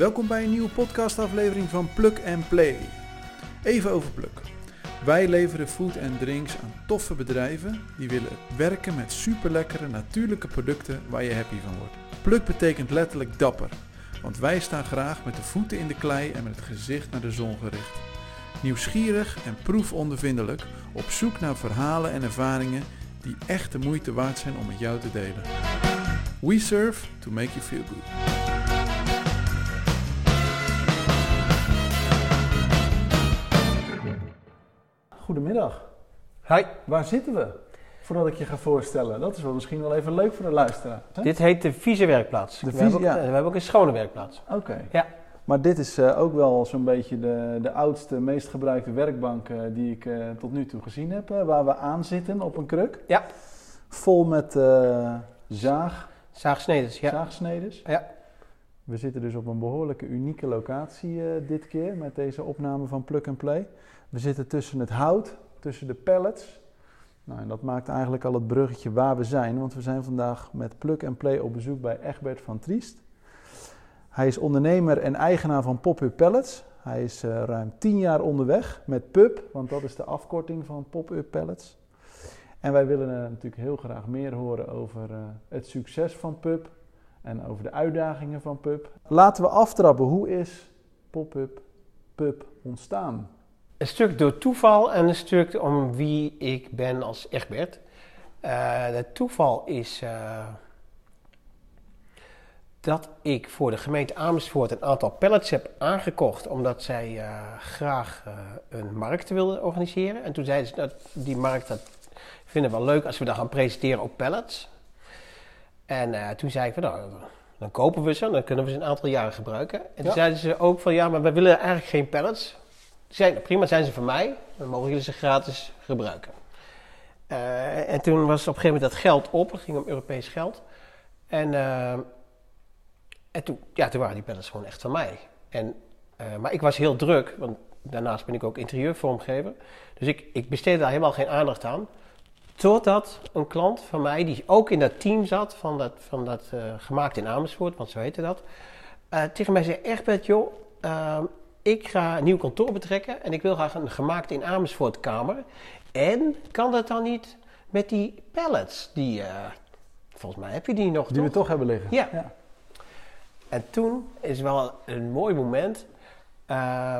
Welkom bij een nieuwe podcastaflevering van Plug and Play. Even over Pluk. Wij leveren food en drinks aan toffe bedrijven die willen werken met superlekkere natuurlijke producten waar je happy van wordt. Pluk betekent letterlijk dapper, want wij staan graag met de voeten in de klei en met het gezicht naar de zon gericht. Nieuwsgierig en proefondervindelijk op zoek naar verhalen en ervaringen die echt de moeite waard zijn om met jou te delen. We serve to make you feel good. Goedemiddag. Hi. Waar zitten we? Voordat ik je ga voorstellen. Dat is wel misschien wel even leuk voor de luisteraar. hè? Dit heet de vieze werkplaats. De we, vieze- hebben ook, we hebben ook een schone werkplaats. Oké. Ja. Maar dit is eh, ook wel zo'n beetje de, de oudste, meest gebruikte werkbank eh, die ik eh, tot nu toe gezien heb. waar we aan zitten op een kruk. Ja. Vol met zaag, Zaagsneders, ja. zaagsnedes. Ja. We zitten dus op een behoorlijke unieke locatie dit keer met deze opname van Plug and Play. We zitten tussen het hout, tussen de pallets. Nou, en dat maakt eigenlijk al het bruggetje waar we zijn, want we zijn vandaag met Plug and Play op bezoek bij Egbert van Triest. Hij is ondernemer en eigenaar van Pop-Up Pallets. Hij is eh, ruim 10 jaar onderweg met PUB, want dat is de afkorting van Pop-Up Pallets. En wij willen natuurlijk heel graag meer horen over eh, het succes van PUB en over de uitdagingen van PUB. Laten we aftrappen, hoe is Pop-Up PUB ontstaan? Een stuk door toeval en een stuk om wie ik ben als Egbert. Eh het toeval is eh, dat ik voor de gemeente Amersfoort een aantal pallets heb aangekocht. Omdat zij eh, graag een markt wilden organiseren. En toen zeiden ze, dat die markt dat vinden we wel leuk als we dat gaan presenteren op pallets. En toen zei ik van nou, dan kopen we ze, dan kunnen we ze een aantal jaren gebruiken. En toen Ja. zeiden ze ook van ja, maar we willen eigenlijk geen pallets. Zeiden prima, zijn ze van mij, dan mogen jullie ze gratis gebruiken. Eh, en toen was op een gegeven moment dat geld op, het ging om Europees geld. En, eh, en toen, ja, toen waren die pallets gewoon echt van mij. En, eh, maar ik was heel druk, want daarnaast ben ik ook interieurvormgever. Dus ik, ik besteedde daar helemaal geen aandacht aan. Totdat een klant van mij, die ook in dat team zat van dat, van dat gemaakt in Amersfoort, want zo heette dat, tegen mij zei: Egbert, joh, ik ga een nieuw kantoor betrekken en ik wil graag een gemaakt in Amersfoort kamer. En kan dat dan niet met die pallets? Die, eh, volgens mij heb je die nog, Die we toch? toch hebben liggen. Ja. En toen is wel een mooi moment. Eh,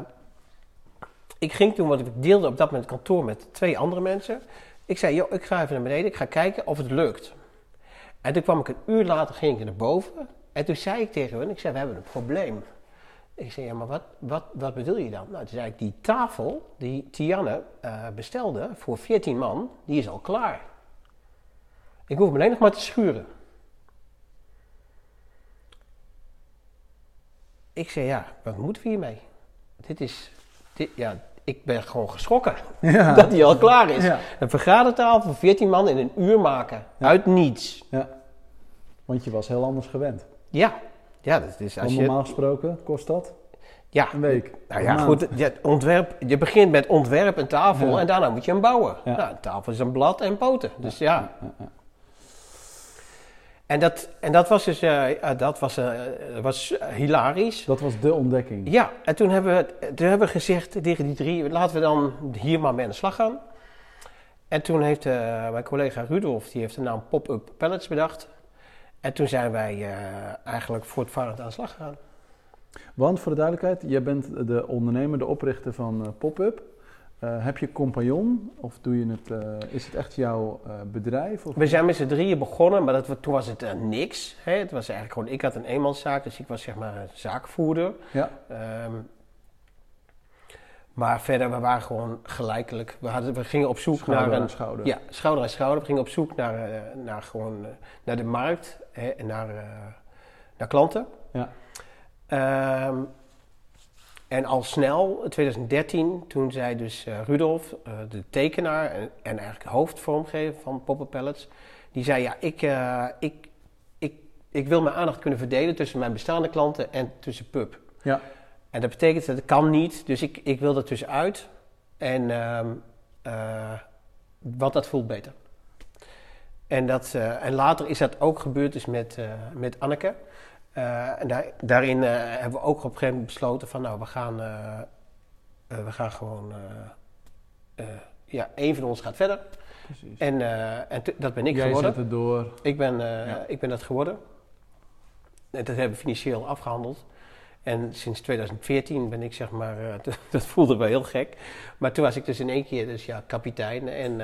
ik ging toen, want ik deelde op dat moment kantoor met twee andere mensen. Ik zei, joh, ik ga even naar beneden, ik ga kijken of het lukt. En toen kwam ik een uur later ging ik naar boven. En toen zei ik tegen hen, ik zei, we hebben een probleem. Ik zei, ja, maar wat, wat, wat bedoel je dan? Nou, toen zei ik, die tafel die Tianne eh, bestelde voor 14 man, die is al klaar. Ik hoef hem alleen nog maar te schuren. Ik zei, ja, wat moeten we hiermee? Dit is, dit, ja, ik ben gewoon geschrokken Ja. dat hij al klaar is. Ja. Een vergadertafel voor 14 man in een uur maken, Ja. uit niets. ja. Want je was heel anders gewend. Ja, ja dat is als Want je... normaal gesproken kost dat Ja, een week. nou een ja, goed, ja, ontwerp, je begint met ontwerp en tafel Ja. en daarna moet je hem bouwen. Ja. Nou, een tafel is een blad en poten, dus ja. En, dat, en dat was dus eh, eh, dat was, eh, was hilarisch. Dat was de ontdekking. Ja, en toen hebben, we, toen hebben we gezegd tegen die drie, laten we dan hier maar mee aan de slag gaan. En toen heeft mijn collega Rudolf, die heeft de naam Pop-Up Pallets bedacht. En toen zijn wij eh, eigenlijk voortvarend aan de slag gegaan. Want voor de duidelijkheid, jij bent de ondernemer, de oprichter van eh, Pop-Up. Eh, heb je compagnon of doe je het, is het echt jouw bedrijf? Of? We zijn met z'n drieën begonnen, maar dat, toen was het niks. Hè? Het was eigenlijk gewoon, ik had een eenmanszaak, dus ik was zeg maar een zaakvoerder. Ja, Ehm, maar verder, we waren gewoon gelijkelijk. We, hadden, we gingen op zoek schouder naar aan een, schouder. Ja, schouder aan schouder. We gingen op zoek naar, naar, gewoon, naar de markt hè, naar, eh, naar klanten. Ja. Ehm, en al snel, in 2013, toen zei dus eh, Rudolf, eh, de tekenaar en, en eigenlijk hoofdvormgever van Popper Pallets, die zei ja, ik, ik, ik, ik wil mijn aandacht kunnen verdelen tussen mijn bestaande klanten en tussen pub. Ja. En dat betekent dat het kan niet, dus ik, ik wil er tussenuit. En, ehm, eh, want dat voelt beter. En, dat, eh, en later is dat ook gebeurd dus met, eh, met Anneke. Eh, en daar, daarin hebben we ook op een gegeven moment besloten van nou, we gaan, we gaan gewoon, ja, één van ons gaat verder. Precies. En, en dat ben ik Jij geworden. zet het door. Ik ben, Ja. ik ben dat geworden. En dat hebben we financieel afgehandeld. En sinds 2014 ben ik zeg maar, dat- voelde wel heel gek. Maar toen was ik dus in één keer dus ja, kapitein en,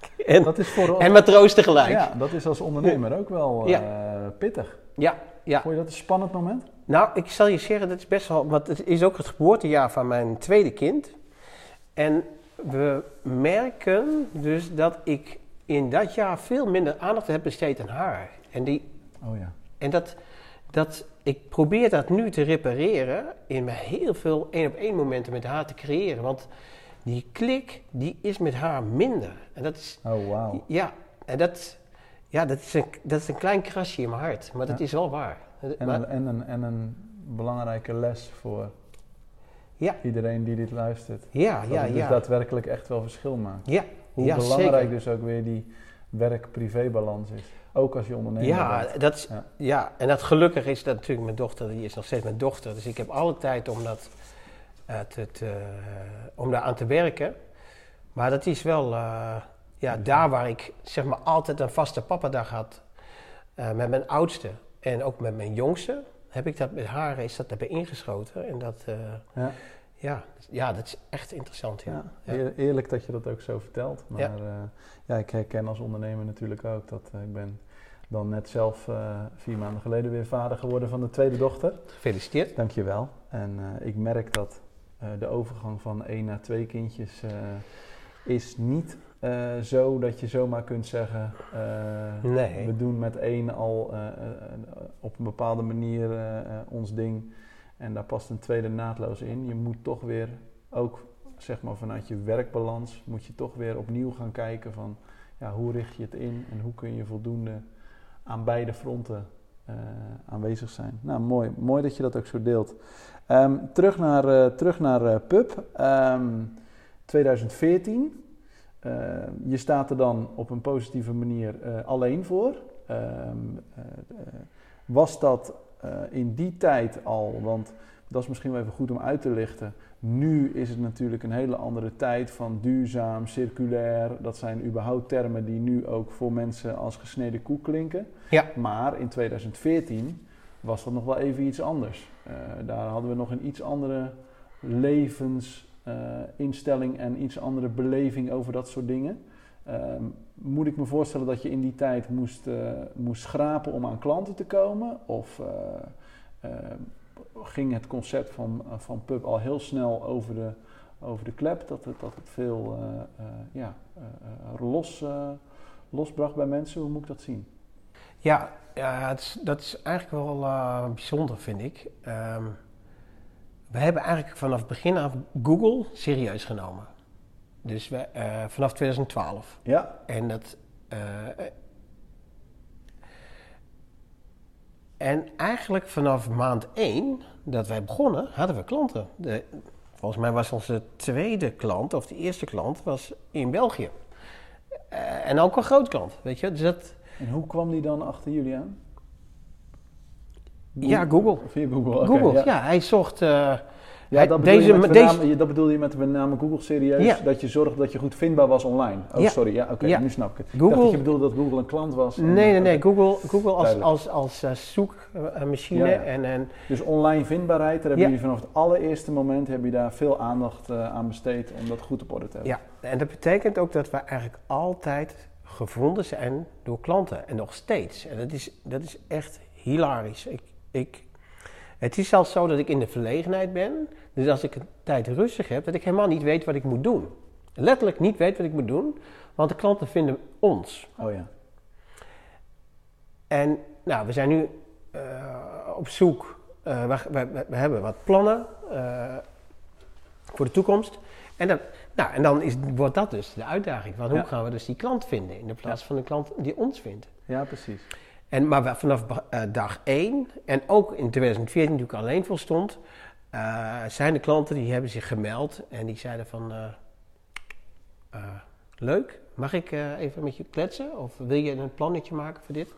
en, Dat is voor en matroos tegelijk. Ja, Ja, dat is als ondernemer ook wel Ja. eh, pittig. ja, Vond je dat een spannend moment? Nou, ik zal je zeggen, dat is best wel, want het is ook het geboortejaar van mijn tweede kind. En we merken dus dat ik in dat jaar veel minder aandacht heb besteed aan haar. En die Oh ja. En dat, dat, ik probeer dat nu te repareren in heel veel één op één momenten met haar te creëren. Want die klik, die is met haar minder. En dat is, Oh wauw. ja, en dat, ja, dat, is een, dat is een klein krasje in mijn hart. Maar dat Ja. is wel waar. En, Maar- een, en, een, en een belangrijke les voor ja, iedereen die dit luistert. ja, Dat ja, het dus ja. daadwerkelijk echt wel verschil maakt. Ja, Hoe ja, belangrijk zeker. dus ook weer die werk-privé-balans is. Ook als je ondernemer Ja, bent. dat is, Ja. ja. en dat gelukkig is dat natuurlijk mijn dochter, die is nog steeds mijn dochter. Dus ik heb alle tijd om, dat, te, te, om daar aan te werken. Maar dat is wel, eh, ja, daar waar ik zeg maar altijd een vaste papadag had eh, met mijn oudste en ook met mijn jongste, heb ik dat met haar, is dat erbij ingeschoten. En dat, eh, Ja. ja, ja, dat is echt interessant, ja. Ja, Ja. eer- eerlijk dat je dat ook zo vertelt. Maar Ja. ja, ja ik herken als ondernemer natuurlijk ook dat eh, ik ben dan net zelf eh, vier maanden geleden weer vader geworden van de tweede dochter. Gefeliciteerd. Dankjewel. En eh, ik merk dat eh, de overgang van één naar twee kindjes eh, is niet eh, zo dat je zomaar kunt zeggen... eh, Nee. We doen met één al eh, eh, op een bepaalde manier eh, eh, ons ding. En daar past een tweede naadloos in. Je moet toch weer, ook zeg maar vanuit je werkbalans, moet je toch weer opnieuw gaan kijken van... Ja, hoe richt je het in en hoe kun je voldoende aan beide fronten eh, aanwezig zijn. Nou, mooi. Mooi dat je dat ook zo deelt. Ehm, terug naar, eh, terug naar eh, PUB. Ehm, 2014. Eh, je staat er dan op een positieve manier eh, alleen voor. Ehm, eh, eh, was dat eh, in die tijd al, want dat is misschien wel even goed om uit te lichten. Nu is het natuurlijk een hele andere tijd van duurzaam, circulair. Dat zijn überhaupt termen die nu ook voor mensen als gesneden koek klinken. Ja. Maar in 2014 was dat nog wel even iets anders. Eh, daar hadden we nog een iets andere levensinstelling en iets andere beleving over dat soort dingen. Ehm, moet ik me voorstellen dat je in die tijd moest, eh, moest schrapen om aan klanten te komen? Of eh, eh, ging het concept van, eh, van pub al heel snel over de, over de klep? Dat het, dat het veel eh, eh, ja, los, losbracht bij mensen? Hoe moet ik dat zien? Ja, ja het is, dat is eigenlijk wel bijzonder, vind ik. Ehm, we hebben eigenlijk vanaf begin af Google serieus genomen. Dus we, vanaf 2012. Ja, En dat. En eigenlijk vanaf maand 1 dat wij begonnen, hadden we klanten. De, volgens mij was onze tweede klant, of de eerste klant, was in België. Eh, en ook een groot klant, weet je. Dus dat, En hoe kwam die dan achter jullie aan? Ja, Google. Via Google, oké, Google, ja. ja. hij zocht. eh, Ja, dat, bedoel deze, je met deze, dat bedoel je met de name Google serieus? Ja. Dat je zorgde dat je goed vindbaar was online? Oh, Ja. sorry. Ja, oké, Ja. nu snap ik het. Ik Google- dacht dat je bedoelde dat Google een klant was. nee, nee, nee. Google, Google als, als, als eh, zoekmachine. En, en, Dus online vindbaarheid, daar hebben jullie vanaf het allereerste moment hebben je daar veel aandacht eh, aan besteed om dat goed op orde te hebben. ja, en dat betekent ook dat we eigenlijk altijd gevonden zijn door klanten. En nog steeds. En dat is, dat is echt hilarisch. Ik, ik, het is zelfs zo dat ik in de verlegenheid ben. Dus als ik een tijd rustig heb, dat ik helemaal niet weet wat ik moet doen. Letterlijk niet weet wat ik moet doen. Want de klanten vinden ons. Oh ja. En nou, we zijn nu eh, op zoek. eh, we, we, hebben wat plannen eh, voor de toekomst. En dan, nou, en dan is, wordt dat dus de uitdaging. Van hoe gaan we dus die klant vinden in de plaats van de klant die ons vindt. Ja, precies. En, maar vanaf eh, dag 1 en ook in 2014 toen ik alleen voor stond, eh, zijn de klanten die hebben zich gemeld en die zeiden van eh, leuk, mag ik even met je kletsen? Of wil je een plannetje maken voor dit?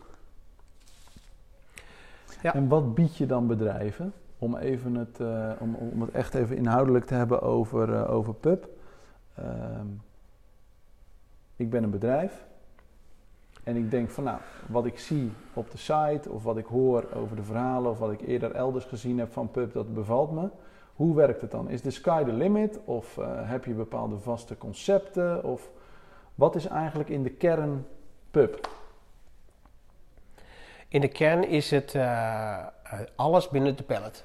Ja. En wat bied je dan bedrijven? Om, even het, om, om het echt even inhoudelijk te hebben over, over pub. Ehm, ik ben een bedrijf. En ik denk van nou, wat ik zie op de site of wat ik hoor over de verhalen of wat ik eerder elders gezien heb van pub, dat bevalt me. Hoe werkt het dan? Is de sky the limit of eh, heb je bepaalde vaste concepten? Of wat is eigenlijk in de kern pub? In de kern is het eh, alles binnen de pallet.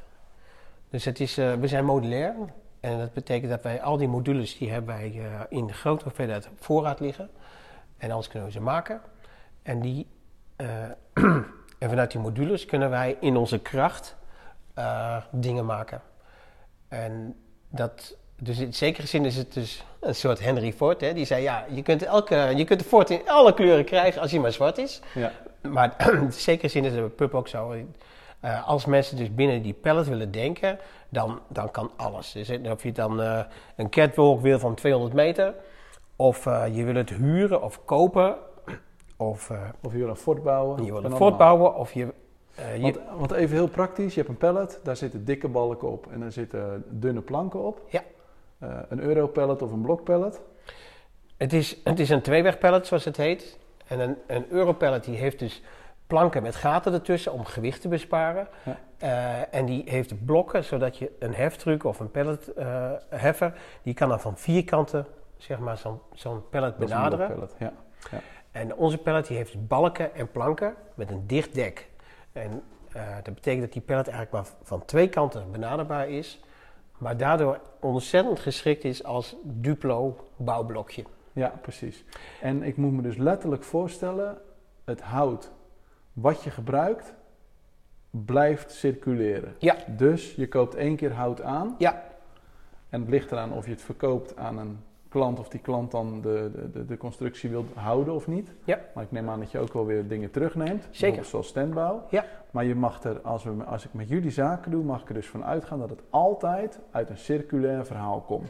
Dus het is, eh, we zijn modulair. En dat betekent dat wij al die modules die hebben wij in grote hoeveelheid voorraad liggen. En anders kunnen we ze maken. En, die, eh, en vanuit die modules kunnen wij in onze kracht eh, dingen maken. En dat, dus in zekere zin is het dus een soort Henry Ford. Hè? Die zei, ja, je kunt, elke, je kunt de Ford in alle kleuren krijgen als hij maar zwart is. Ja, Maar in zekere zin is het bij pub ook zo. Eh, als mensen dus binnen die pallet willen denken, dan, dan kan alles. Dus of je dan een catwalk wil van 200 meter, of je wil het huren of kopen, of eh, of je wil een fort bouwen. je wil het allemaal. voortbouwen, of je... eh, je Want, want even heel praktisch, je hebt een pallet, daar zitten dikke balken op en daar zitten dunne planken op. Ja. Eh, een europallet of een blokpallet. het, is, het is een tweewegpallet, zoals het heet. En een, een Europallet die heeft dus planken met gaten ertussen om gewicht te besparen. Ja. En die heeft blokken, zodat je een heftruck of een palletheffer, die kan dan van vier kanten zeg maar, zo'n zo'n pallet een benaderen. blokpallet, Ja. En onze pallet die heeft balken en planken met een dicht dek. En eh, dat betekent dat die pallet eigenlijk maar van twee kanten benaderbaar is. Maar daardoor ontzettend geschikt is als duplo bouwblokje. ja, precies. En ik moet me dus letterlijk voorstellen, het hout wat je gebruikt blijft circuleren. Ja. Dus je koopt één keer hout aan Ja, en het ligt eraan of je het verkoopt aan een klant of die klant dan de, de, de, constructie wil houden of niet. Ja. Maar ik neem aan dat je ook wel weer dingen terugneemt. Zeker. Zoals standbouw. Ja. Maar je mag er, als, we, als ik met jullie zaken doe, mag ik er dus van uitgaan dat het altijd uit een circulair verhaal komt.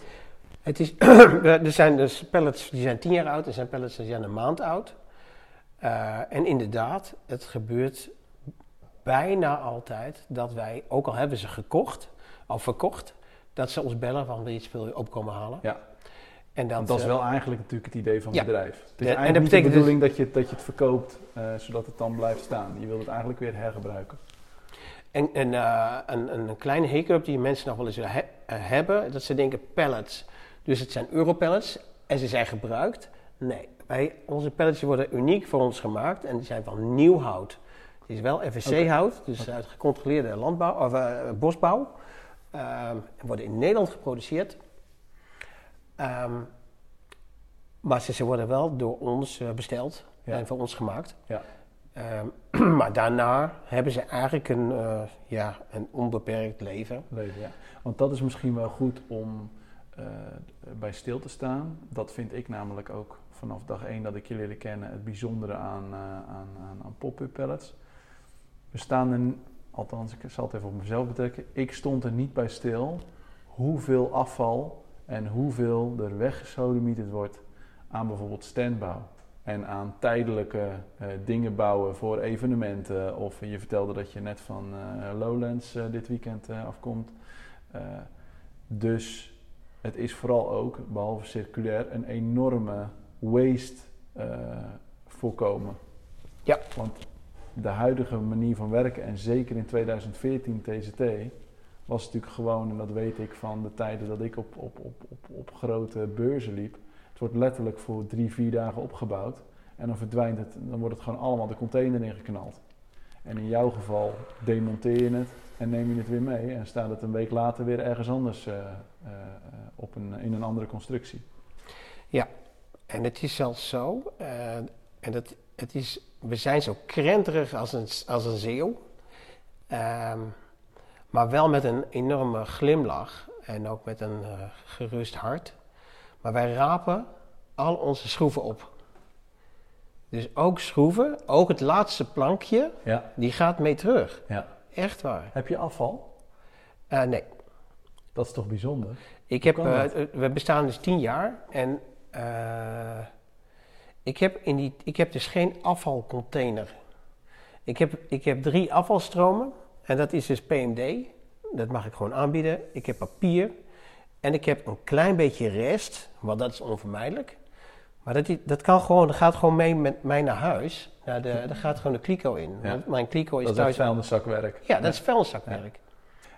Het is, er zijn dus pallets die zijn tien jaar oud, er zijn pallets die zijn een maand oud. Eh, en inderdaad, het gebeurt bijna altijd dat wij, ook al hebben ze gekocht of verkocht, dat ze ons bellen van wil je wil je opkomen halen. Ja. En dat, Want dat is eh, wel eigenlijk natuurlijk het idee van het Ja. bedrijf. Het is Ja, en eigenlijk dat de dus- bedoeling dat, je, dat je het verkoopt eh, zodat het dan blijft staan. Je wilt het eigenlijk weer hergebruiken. En, en eh, een, een kleine hiccup die mensen nog wel eens he- hebben, dat ze denken pallets. Dus het zijn europallets en ze zijn gebruikt. Nee, wij, onze pallets worden uniek voor ons gemaakt en die zijn van nieuw hout. Het is wel FSC-hout, dus uit gecontroleerde landbouw, of, bosbouw. Ehm, en worden in Nederland geproduceerd. Ehm, maar ze, ze worden wel door ons eh, besteld Ja. en voor ons gemaakt. Ja. Ehm, maar daarna hebben ze eigenlijk een, eh, ja, een onbeperkt leven. leven. Ja. Want dat is misschien wel goed om eh, bij stil te staan. Dat vind ik namelijk ook vanaf dag één dat ik je leerde kennen het bijzondere aan, aan, aan, aan pop-up pallets. We staan er, althans ik zal het even op mezelf betrekken, ik stond er niet bij stil hoeveel afval en hoeveel er weggesodemieterd wordt aan bijvoorbeeld standbouw. En aan tijdelijke eh, dingen bouwen voor evenementen. Of je vertelde dat je net van eh, Lowlands eh, dit weekend afkomt. Dus het is vooral ook, behalve circulair, een enorme waste voorkomen. Ja. Want de huidige manier van werken, en zeker in 2014 TCT, was natuurlijk gewoon, en dat weet ik van de tijden dat ik op, op, op, op, op grote beurzen liep. Het wordt letterlijk voor drie, vier dagen opgebouwd. En dan verdwijnt het, dan wordt het gewoon allemaal de container ingeknald. En in jouw geval demonteer je het en neem je het weer mee. En staat het een week later weer ergens anders eh, eh, op een, in een andere constructie. En het is zelfs zo, eh, en dat, het is, we zijn zo krenterig als een, als een zeeuw. Ehm, maar wel met een enorme glimlach en ook met een eh, gerust hart. Maar wij rapen al onze schroeven op. Dus ook schroeven, ook het laatste plankje, Ja. die gaat mee terug. ja. Echt waar. Heb je afval? Eh, nee, Dat is toch bijzonder? Ik heb, eh, we bestaan dus tien jaar en ik, heb in die, ik heb dus geen afvalcontainer. Ik heb, ik heb drie afvalstromen. En dat is dus PMD. Dat mag ik gewoon aanbieden. Ik heb papier. En ik heb een klein beetje rest, want dat is onvermijdelijk. Maar dat, dat, kan gewoon, dat gaat gewoon mee met mij naar huis. Nou, de, daar gaat gewoon de kliko in. Ja. Want Mijn kliko is Dat is thuis. vuilniszakwerk. Ja, dat is vuilniszakwerk.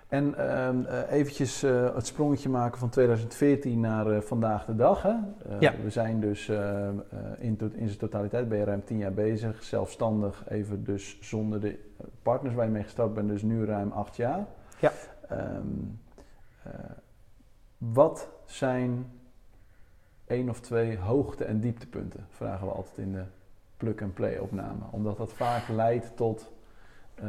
En ehm, eh, eventjes eh, het sprongetje maken van 2014 naar eh, vandaag de dag. Hè? Ja. We zijn dus eh, eh, in, to- in zijn totaliteit ben je ruim 10 jaar bezig. Zelfstandig, even dus zonder de partners waar je mee gestart bent, dus nu ruim 8 jaar. Ja. Ehm, eh, wat zijn één of twee hoogte- en dieptepunten? Vragen we altijd in de plug-and-play opname. Omdat dat vaak leidt tot... eh,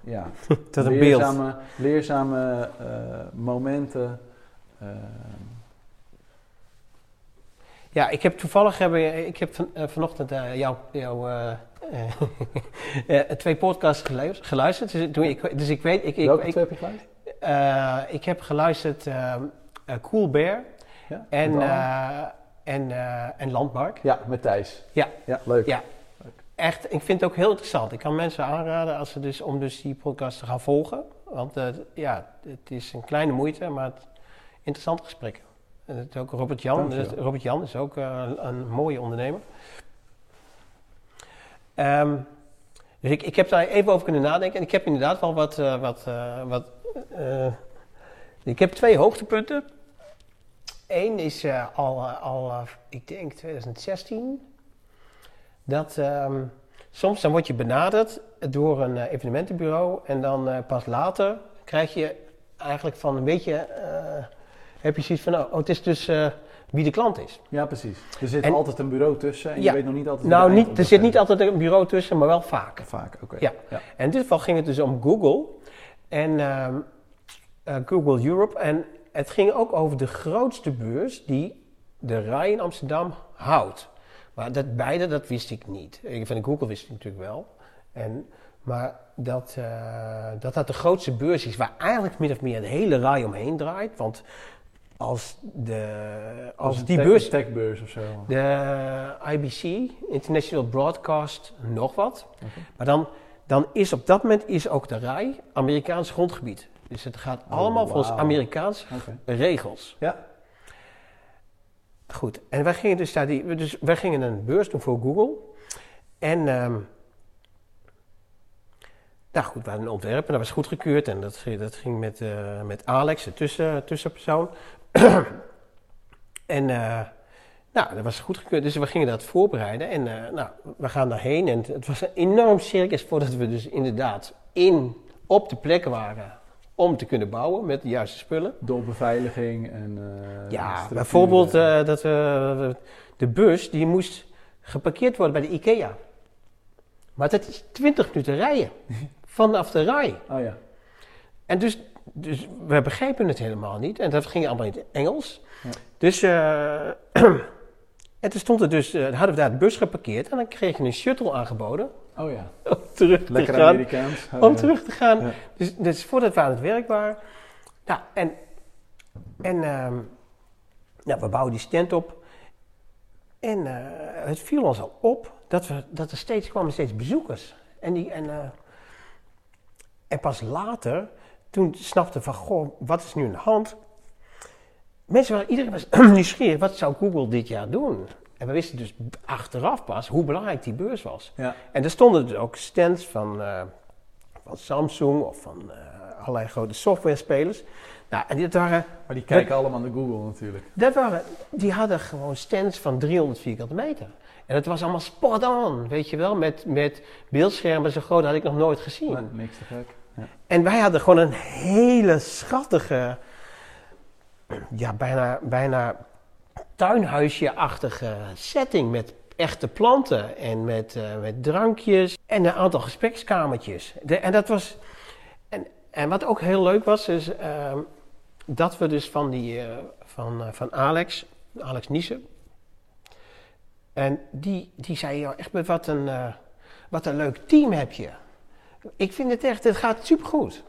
ja, Tot een beeld. leerzame, leerzame eh, momenten. eh, Ja, ik heb toevallig heb, ik heb van, vanochtend eh, jouw jou, eh, eh, eh, twee podcasts geluisterd. Dus, toen ik, dus ik weet, ik, ik, welke ik, twee heb je geluisterd? eh, ik heb geluisterd eh, eh, Cool Bear Ja, en, eh, en, eh, en Landmark. ja, met Thijs. Ja. ja leuk. Ja. Echt, ik vind het ook heel interessant. Ik kan mensen aanraden als ze dus, om dus die podcast te gaan volgen. Want eh, ja, het is een kleine moeite, maar het, interessante gesprekken. En het is ook Robert Jan. Dus Robert Jan is ook eh, een mooie ondernemer. Ehm, dus ik, ik heb daar even over kunnen nadenken. En ik heb inderdaad wel wat... eh, wat, wat ik heb twee hoogtepunten. Eén is al, al ik denk 2016. Dat ehm, soms dan word je benaderd door een eh, evenementenbureau. En dan eh, pas later krijg je eigenlijk van een beetje... eh, heb je zoiets van, oh, het is dus wie de klant is. Ja, precies. Er zit En- altijd een bureau tussen en Ja. je weet nog niet altijd Nou, niet, er zit niet altijd een bureau tussen, maar wel vaak. Vaak, oké. Ja. ja. En in dit geval ging het dus om Google en ehm, eh, Google Europe. En het ging ook over de grootste beurs die de RAI in Amsterdam houdt. Maar dat beide, dat wist ik niet. Ik- Van Google wist ik natuurlijk wel. En, maar dat, eh, dat dat de grootste beurs is waar eigenlijk min of meer de hele RAI omheen draait. Want als, de, als een die tech- beurs techbeurs of zo. de IBC, International Broadcast, nog wat. Maar dan, dan is op dat moment is ook de RAI Amerikaans grondgebied. Dus het gaat Oh, allemaal volgens wauw. Amerikaanse regels. Ja. Goed, en wij gingen dus daar die, dus wij gingen een beurs doen voor Google. En ehm, nou goed, we hadden een ontwerp en dat was goedgekeurd. En dat, dat ging met, eh, met Alex, de tussen, tussenpersoon. en eh, nou, dat was goedgekeurd, dus we gingen dat voorbereiden. En eh, nou, we gaan daarheen en het, het was een enorm circus voordat we dus inderdaad in, op de plek waren om te kunnen bouwen met de juiste spullen. Door beveiliging en. eh, Ja, structuren. bijvoorbeeld eh, dat we de bus die moest geparkeerd worden bij de IKEA. Maar dat is 20 minuten rijden vanaf de rij. Oh ja. En dus, dus we begrepen het helemaal niet. En dat ging allemaal in het Engels. Ja. Dus, eh, en toen stond er dus, hadden we daar de bus geparkeerd en dan kreeg je een shuttle aangeboden Oh ja. om terug te Lekker gaan. Amerikaans. Oh, Om ja. terug te gaan. Ja. Dus, dus voordat we aan het werk waren. Nou, en, en ehm, nou, we bouwen die stand op. En eh, het viel ons al op dat, we, dat er steeds kwamen steeds bezoekers. En, die, en, eh, en pas later, toen snapten we van, goh, wat is nu aan de hand? Mensen waren, iedereen was nieuwsgierig, wat zou Google dit jaar doen? En we wisten dus achteraf pas hoe belangrijk die beurs was. Ja. En er stonden dus ook stands van, eh, van Samsung of van eh, allerlei grote softwarespelers. Nou, en dit waren, Maar die kijken allemaal naar Google natuurlijk. dat waren, die hadden gewoon stands van 300 vierkante meter. En het was allemaal spot on, weet je wel, met, met beeldschermen zo groot had ik nog nooit gezien. Nee, niks te gek. Ja. En wij hadden gewoon een hele schattige, ja, bijna, bijna tuinhuisje-achtige setting met echte planten en met, eh, met drankjes en een aantal gesprekskamertjes. En dat was, en, en wat ook heel leuk was, is ehm, dat we dus van die, eh, van, eh, van Alex, Alex Niesen, en die, die zei, echt wat een, wat een leuk team heb je. Ik vind het echt, het gaat supergoed.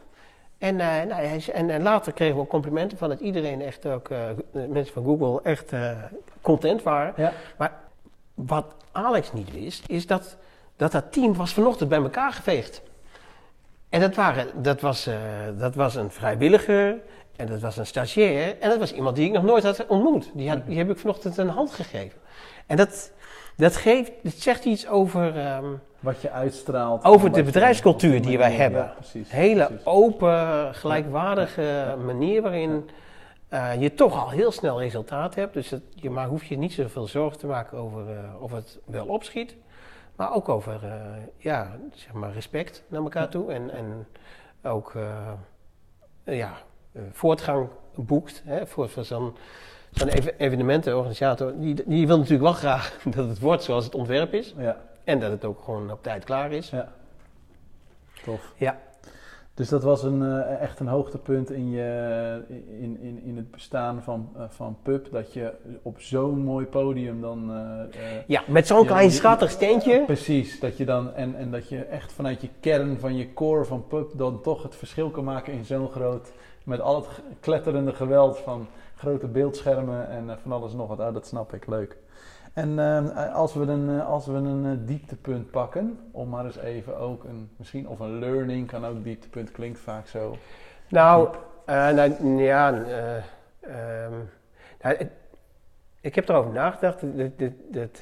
En, eh, nou, hij en, en later kregen we ook complimenten van dat iedereen echt ook, eh, de mensen van Google echt eh, content waren. Ja. Maar wat Alex niet wist, is dat dat dat team was vanochtend bij elkaar geveegd. En dat, waren, dat, was, eh, dat was een vrijwilliger en dat was een stagiair en dat was iemand die ik nog nooit had ontmoet. Die, had, die heb ik vanochtend een hand gegeven. En dat, dat, geeft, dat zegt iets over, ehm, Wat je uitstraalt. over de bedrijfscultuur die wij hebben. Ja, precies. hele precies. open, gelijkwaardige manier waarin eh, je toch al heel snel resultaat hebt. Dus het, je maar hoef je niet zoveel zorgen te maken over eh, of het wel opschiet. Maar ook over eh, ja, zeg maar respect naar elkaar toe. En, en ook ja, voortgang boekt. Hè, voor voor zo'n zo'n even- evenementenorganisator. Die, die wil natuurlijk wel graag dat het wordt zoals het ontwerp is. Ja, En dat het ook gewoon op tijd klaar is. ja. Tof. Ja. Dus dat was een, eh, echt een hoogtepunt in, je, in, in, in het bestaan van, eh, van Pub. Dat je op zo'n mooi podium dan... eh, Ja, met zo'n klein schattig steentje. Precies, dat je dan, en, en dat je echt vanuit je kern van je core van pub dan toch het verschil kan maken in zo'n groot, met al het kletterende geweld van grote beeldschermen en van alles nog wat. Oh, dat snap ik, leuk. En eh, als we een, eh, als we een eh, dieptepunt pakken, om maar eens even ook een, misschien, of een learning kan ook dieptepunt, klinkt vaak zo. Nou, nou ja, eh, ehm, nou, het- ik heb erover nagedacht. Dat, dat, dat,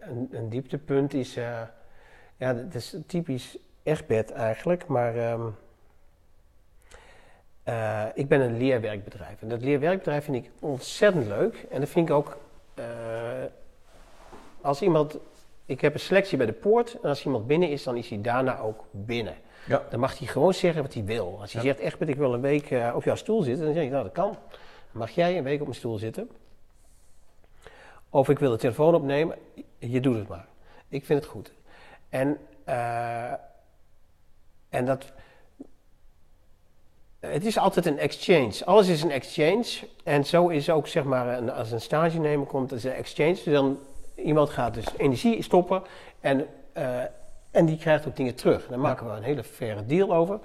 een, een dieptepunt is, ja, dat is typisch Egbert eigenlijk, maar ehm, eh, ik ben een leerwerkbedrijf. En dat leerwerkbedrijf vind ik ontzettend leuk. En dat vind ik ook, als iemand, ik heb een selectie bij de poort en als iemand binnen is, dan is hij daarna ook binnen. Ja. Dan mag hij gewoon zeggen wat hij wil. Als hij Ja. zegt, echt, ik wil een week eh, op jouw stoel zitten, dan zeg ik, nou dat kan. Dan mag jij een week op mijn stoel zitten. Of ik wil de telefoon opnemen, je doet het maar. Ik vind het goed. En, eh, en dat. Het is altijd een exchange. Alles is een exchange. En zo is ook, zeg maar, een, als een stagenemer komt, is een exchange. Dus dan iemand gaat dus energie stoppen en, eh, en die krijgt ook dingen terug. Daar maken we een hele faire deal over.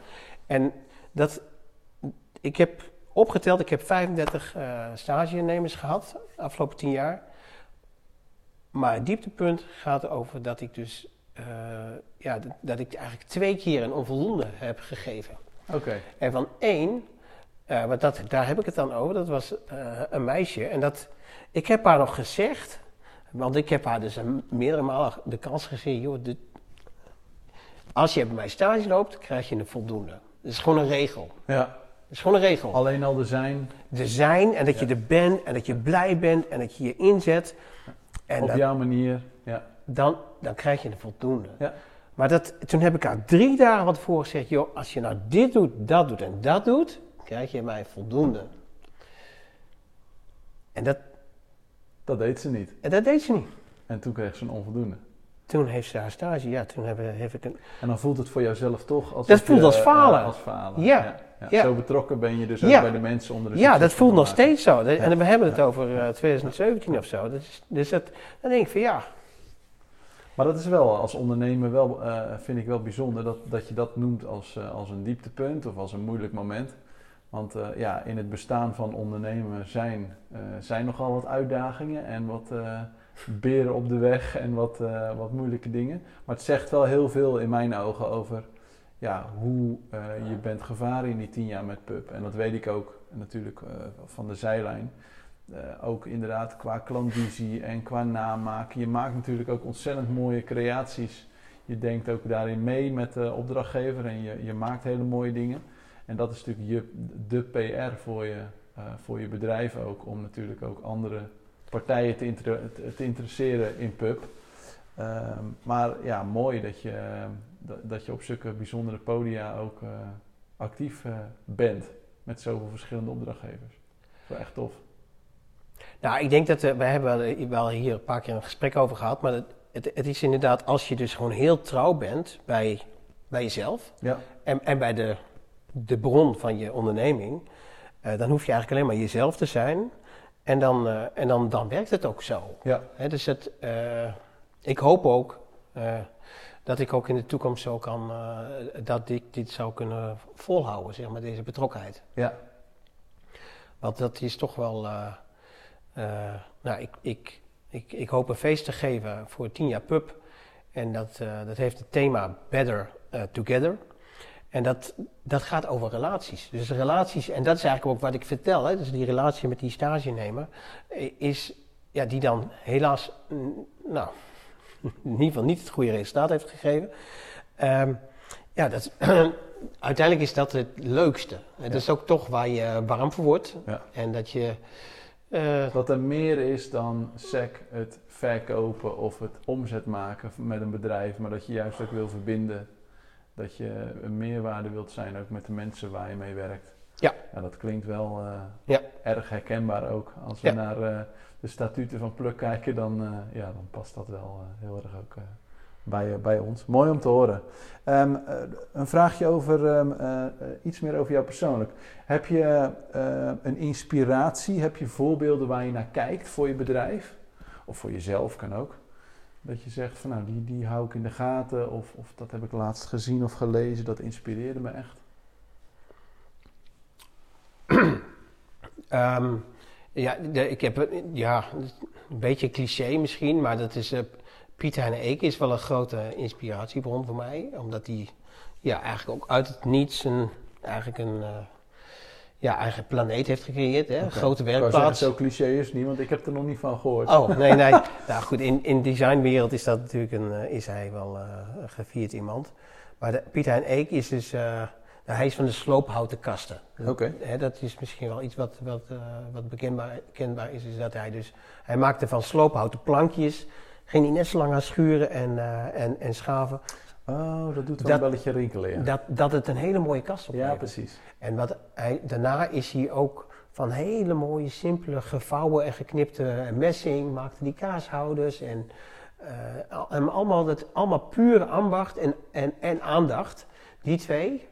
En dat, ik heb opgeteld, ik heb 35 eh stagenemers gehad de afgelopen 10 jaar. Maar het dieptepunt gaat over dat ik dus, eh, ja, dat, dat ik eigenlijk twee keer een onvoldoende heb gegeven. Oké, En van één, eh, want dat, daar heb ik het dan over, dat was eh, een meisje. En dat, ik heb haar nog gezegd, want ik heb haar dus meerdere malen de kans gegeven, joh, dit- als je bij mij stage loopt, krijg je een voldoende. Dat is gewoon een regel. ja. Dat is gewoon een regel. Alleen al er zijn, Er zijn en dat Ja. je er bent en dat je blij bent en dat je je inzet. En op dat- jouw manier, ja. dan, dan krijg je een voldoende. Ja. Maar dat, toen heb ik haar drie dagen van tevoren gezegd: joh, als je nou dit doet, dat doet en dat doet, krijg je mij voldoende. En dat, Dat deed ze niet. en dat deed ze niet. En toen kreeg ze een onvoldoende. Toen heeft ze haar stage, ja, toen heb, heb ik een. En dan voelt het voor jouzelf toch als Dat voelt als falen. als falen. Ja, ja. Zo betrokken ben je dus ook Ja. bij de mensen onder de Ja, dat voelt nog steeds zo. En we hebben het over eh, 2017 of zo. Dat is, dus dat, dan denk ik van ja, Maar dat is wel als ondernemer wel, eh, vind ik wel bijzonder dat, dat je dat noemt als, eh, als een dieptepunt of als een moeilijk moment. Want eh, ja, in het bestaan van ondernemen zijn, eh, zijn nogal wat uitdagingen en wat eh, beren op de weg en wat, wat moeilijke dingen. Maar het zegt wel heel veel in mijn ogen over ja, hoe je bent gevaren in die tien jaar met Pub. En dat weet ik ook natuurlijk van de zijlijn. Ook inderdaad qua klantvisie en qua namaken. Je maakt natuurlijk ook ontzettend mooie creaties. Je denkt ook daarin mee met de opdrachtgever en je, je maakt hele mooie dingen. En dat is natuurlijk je, de PR voor je, eh, voor je bedrijf ook. Om natuurlijk ook andere partijen te, inter- te, te interesseren in pub. Ehm, maar ja, mooi dat je, ehm, dat, dat je op zulke bijzondere podia ook eh, actief eh, bent. Met zoveel verschillende opdrachtgevers. Dat is echt tof. Nou, ik denk dat eh, we hebben wel- hier een paar keer een gesprek over gehad, maar het, het, het is inderdaad als je dus gewoon heel trouw bent bij, bij jezelf Ja, en, en bij de, de bron van je onderneming, eh, dan hoef je eigenlijk alleen maar jezelf te zijn en dan, eh, en dan, dan werkt het ook zo. ja. Dus het, eh, ik hoop ook dat ik ook in de toekomst zo kan, dat ik dit zou kunnen volhouden, zeg maar, deze betrokkenheid. ja. Want dat is toch wel. nou, ik, ik, ik, ik hoop een feest te geven voor tien jaar pub. En dat, dat heeft het thema Better Together. En dat, dat gaat over relaties. Dus relaties, en dat is eigenlijk ook wat ik vertel, hè, dus die relatie met die stagenemer, i- is ja, die dan helaas, mm, nou, in ieder geval niet het goede resultaat heeft gegeven. Ehm, ja, dat, uiteindelijk is dat het leukste. Het Ja. is ook toch waar je warm voor wordt. Ja. En dat je. eh, Dat er meer is dan sec het verkopen of het omzet maken met een bedrijf, maar dat je juist ook wil verbinden. Dat je een meerwaarde wilt zijn ook met de mensen waar je mee werkt. Ja. dat klinkt wel eh, Ja. erg herkenbaar ook. Als we Ja. naar eh, de statuten van Pluk kijken, dan, eh, ja, dan past dat wel heel erg ook bij, bij ons. Mooi om te horen. Ehm, eh, een vraagje over ehm, eh, eh, iets meer over jou persoonlijk. Heb je een inspiratie? Heb je voorbeelden waar je naar kijkt voor je bedrijf? Of voor jezelf kan ook. Dat je zegt van nou, die, die hou ik in de gaten. Of, of dat heb ik laatst gezien of gelezen. Dat inspireerde me echt. Ehm, ja, ik heb ja, een beetje cliché misschien, maar dat is. eh, Pieter Heine Eek is wel een grote inspiratiebron voor mij. Omdat hij ja, eigenlijk ook uit het niets een, eigenlijk een eh, ja, eigen planeet heeft gecreëerd. Hè? Grote werkplaats. zo cliché is niet, want ik heb er nog niet van gehoord. Oh, nee, nee. nou goed, in, in de designwereld is dat natuurlijk een, eh, is hij wel een gevierd iemand. Maar de, Pieter Hein Eek is dus, eh, nou, hij is van de sloophouten kasten. Oké. Dat is misschien wel iets wat, wat, wat bekendbaar, kenbaar is, is dat hij dus, hij maakte van sloophouten plankjes, ging hij net zo lang aan schuren en, en, en schaven, Oh, dat doet wel Dat- een belletje rinkelen. Ja, dat, dat het een hele mooie kast ja oplevert. precies. En wat hij, daarna is hij ook van hele mooie, simpele, gevouwen en geknipte messing, maakte die kaashouders en, eh, en allemaal, dat, allemaal pure ambacht en, en, en aandacht, die twee.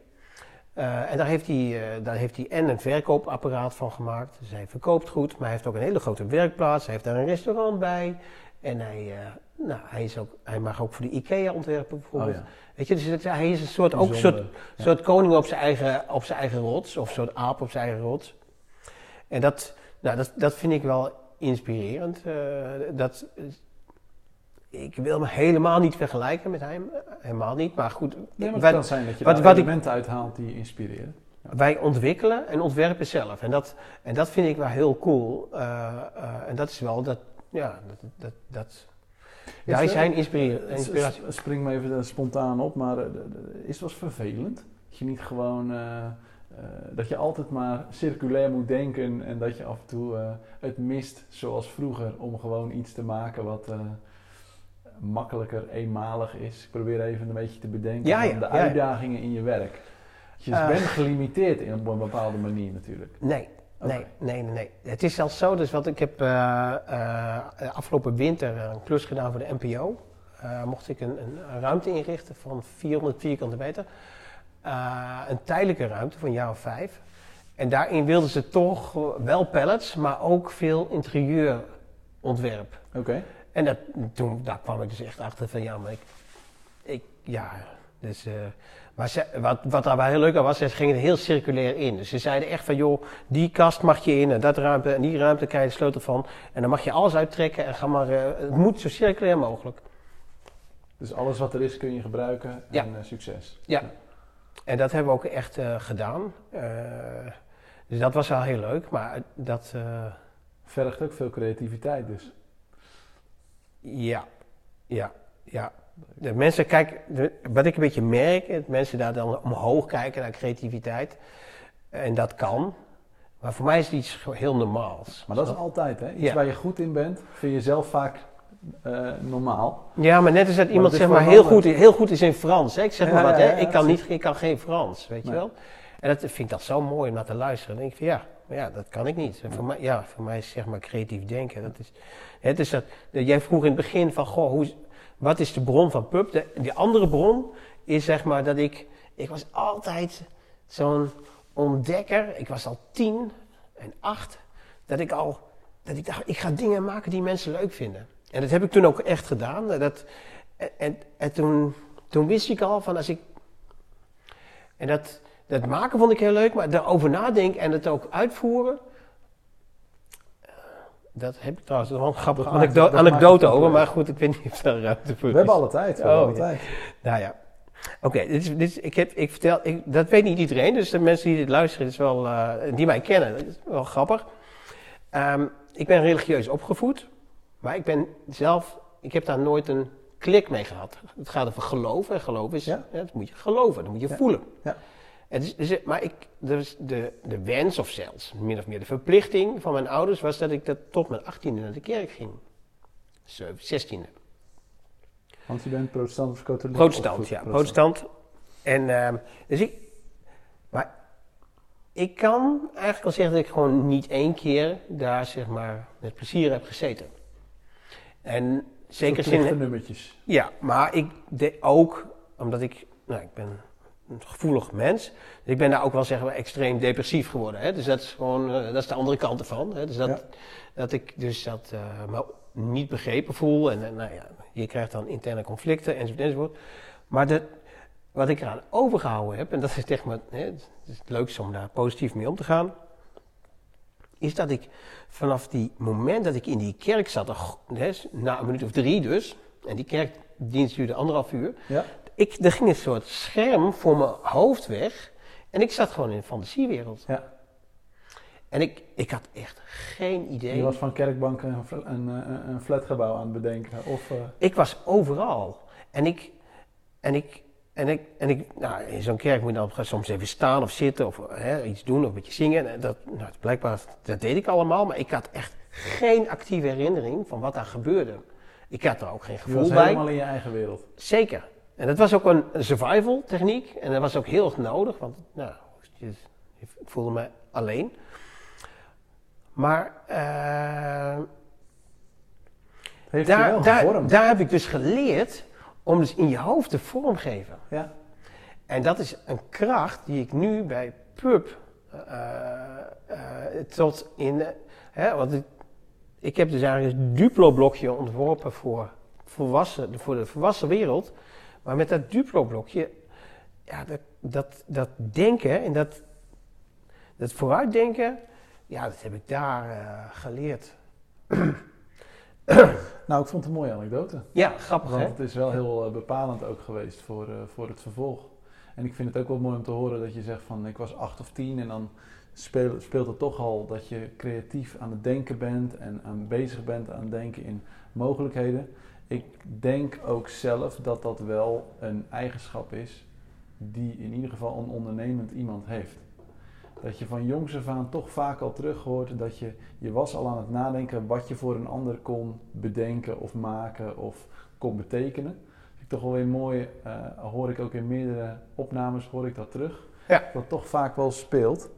Eh, en daar heeft, hij, eh, daar heeft hij en een verkoopapparaat van gemaakt, dus hij verkoopt goed, maar hij heeft ook een hele grote werkplaats, hij heeft daar een restaurant bij. En hij, nou, hij, is ook, hij mag ook voor de IKEA ontwerpen Oh, bijvoorbeeld. ja. Weet je, dus het- hij is een soort, ook een soort soort koning op zijn, eigen, op zijn eigen rots, of een soort aap op zijn eigen rots. En dat, nou, dat, dat vind ik wel inspirerend. eh, dat, ik wil me helemaal niet vergelijken met hem, helemaal niet. Maar goed, Nee, maar het kan zijn dat je wat- daar wat ik- uithaalt die inspireren. wij ontwikkelen en ontwerpen zelf. En dat, en dat vind ik wel heel cool. Eh, eh, en dat is wel, dat, ja, dat, dat, dat, een inspira- Het inspiratie. spring me even eh, spontaan op, maar eh, is het wel eens vervelend? Dat je niet gewoon, eh, dat je altijd maar circulair moet denken en dat je af en toe het mist zoals vroeger om gewoon iets te maken wat makkelijker, eenmalig is. Ik probeer even een beetje te bedenken Ja, ja, de ja, ja. uitdagingen in je werk. Je bent gelimiteerd in op een bepaalde manier natuurlijk. Nee, Nee, nee, nee, nee. Het is zelfs zo, dus wat ik heb eh, eh, afgelopen winter een klus gedaan voor de NPO. Eh, mocht ik een, een ruimte inrichten van 400 vierkante meter. Een tijdelijke ruimte van een jaar of vijf. En daarin wilden ze toch wel pallets, maar ook veel interieurontwerp. Oké. En dat, toen daar kwam ik dus echt achter van ja, maar ik, ik ja, dus, maar ze, wat, wat daar wel heel leuk aan was, ze gingen heel circulair in. Dus ze zeiden echt van joh, die kast mag je in en dat ruimte en die ruimte krijg je de sleutel van. En dan mag je alles uittrekken en ga maar, eh, het moet zo circulair mogelijk. Dus alles wat er is kun je gebruiken en Ja. eh, succes. Ja. En dat hebben we ook echt eh, gedaan. Dus dat was wel heel leuk, maar dat, Vergt ook veel creativiteit dus. Ja, ja, ja. De mensen kijken, de- wat ik een beetje merk, dat mensen daar dan omhoog kijken naar creativiteit. En dat kan. Maar voor mij is het iets heel normaals. Maar dat is altijd, hè? Iets Ja. waar je goed in bent, vind je zelf vaak eh, normaal. Ja, maar net als dat iemand het is zeg maar heel goed, heel goed is in Frans. Hè? Ik zeg Ja, maar wat, hè? ja, ik, kan niet, ik kan geen Frans, weet je wel. En dat vind ik dat zo mooi om naar te luisteren. Dan denk ik van ja, ja, dat kan ik niet. En voor mij, ja, voor mij is zeg maar creatief denken. Dat is, dus dat, dat- jij vroeg in het begin van, goh, hoe, wat is de bron van pub? De, die andere bron is zeg maar dat ik, ik was altijd zo'n ontdekker. Ik was al tien en acht, dat ik al, dat ik dacht, ik ga dingen maken die mensen leuk vinden. En dat heb ik toen ook echt gedaan. Dat, en en, en toen, toen wist ik al van als ik. En dat, dat maken vond ik heel leuk, maar erover nadenken en het ook uitvoeren. Dat heb ik trouwens wel een grappige Dat maakt anekdote over, maar goed, ik weet niet of daar ruimte voor We hebben is. alle tijd. We hebben Oh, alle ja. tijd. Nou ja. Oké, dit is, dit is, ik, heb, ik vertel, ik, dat weet niet iedereen, dus de mensen die dit luisteren, is wel, eh, die mij kennen, dat is wel grappig. Ehm, ik ben religieus opgevoed, maar ik ben zelf, ik heb daar nooit een klik mee gehad. Het gaat over geloven en geloven is, Ja. ja, dat moet je geloven, dat moet je voelen. Ja. Het is, dus, maar ik, dus de, de wens of zelfs, min of meer de verplichting van mijn ouders was dat ik dat tot mijn 18e naar de kerk ging. 16e. Want je bent protestant of katholiek? Protestant, Of- ja, protestant. En, ehm, dus ik, maar ik kan eigenlijk wel zeggen dat ik gewoon niet één keer daar zeg maar met plezier heb gezeten. En zeker zin, nummertjes. ja, maar ik de, ook omdat ik, nou, ik ben een gevoelig mens, dus ik ben daar ook wel zeggen we extreem depressief geworden. Hè? Dus dat is gewoon, eh, dat is de andere kant ervan. Hè? Dus dat, Ja. dat ik dus dat eh, me niet begrepen voel en, eh, nou ja, je krijgt dan interne conflicten enzovoort enzovoort. Maar de, wat ik eraan overgehouden heb, en dat is echt maar, hè, het is het leukste om daar positief mee om te gaan, is dat ik vanaf die moment dat ik in die kerk zat, hè, na een minuut of drie dus, en die kerkdienst duurde anderhalf uur, Ja. Ik, er ging een soort scherm voor mijn hoofd weg en ik zat gewoon in een fantasiewereld. ja. En ik, ik had echt geen idee. Je was van kerkbank een, een, een, een flatgebouw aan het bedenken. Of, eh, Ik was overal. En ik, en ik, en ik, en ik nou, in zo'n kerk moet je dan soms even staan of zitten of hè, iets doen of een beetje zingen. En dat, nou, blijkbaar, dat deed ik allemaal, maar ik had echt geen actieve herinnering van wat daar gebeurde. Ik had er ook geen je gevoel was bij. helemaal in je eigen wereld. Zeker. En dat was ook een survival techniek. En dat was ook heel erg nodig, want nou, je- ik voelde me alleen. Maar eh, heeft daar, daar, daar heb ik dus geleerd om dus in je hoofd te vormgeven. ja. En dat is een kracht die ik nu bij PUB eh, eh, tot in... hè, want ik, ik heb dus eigenlijk een Duplo-blokje ontworpen voor, volwassen, voor de volwassen wereld. Maar met dat Duplo-blokje, ja, dat, dat, dat denken en dat, dat vooruitdenken, ja, dat heb ik daar eh, geleerd. Nou, ik vond het een mooie anekdote. Ja, grappig Want hè? het is wel heel eh, bepalend ook geweest voor, eh, voor het vervolg. En ik vind het ook wel mooi om te horen dat je zegt van ik was acht of tien en dan speelt, speelt het toch al dat je creatief aan het denken bent en aan bezig bent aan denken in mogelijkheden. Ik denk ook zelf dat dat wel een eigenschap is die in ieder geval een ondernemend iemand heeft. Dat je van jongs af aan toch vaak al terug hoort dat je, je was al aan het nadenken wat je voor een ander kon bedenken of maken of kon betekenen. Vind ik toch wel weer mooi, eh, hoor ik ook in meerdere opnames hoor ik dat terug. Ja. Dat toch vaak wel speelt.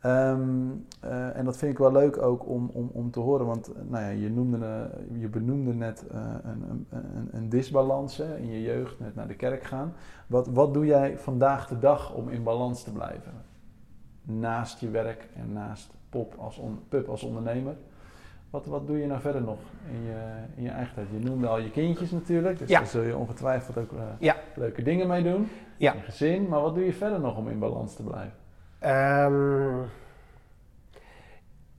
Ehm, eh, en dat vind ik wel leuk ook om, om, om te horen, want eh, nou ja, je, noemde, eh, je benoemde net een, een, een, disbalans hè, in je jeugd, net naar de kerk gaan. Wat, wat doe jij vandaag de dag om in balans te blijven? Naast je werk en naast pop als on, pub als ondernemer. Wat, wat doe je nou verder nog in je, in je eigen tijd? Je noemde al je kindjes natuurlijk, dus Ja. daar zul je ongetwijfeld ook Ja. leuke dingen mee doen. Ja. Je gezin, maar wat doe je verder nog om in balans te blijven? Ehm,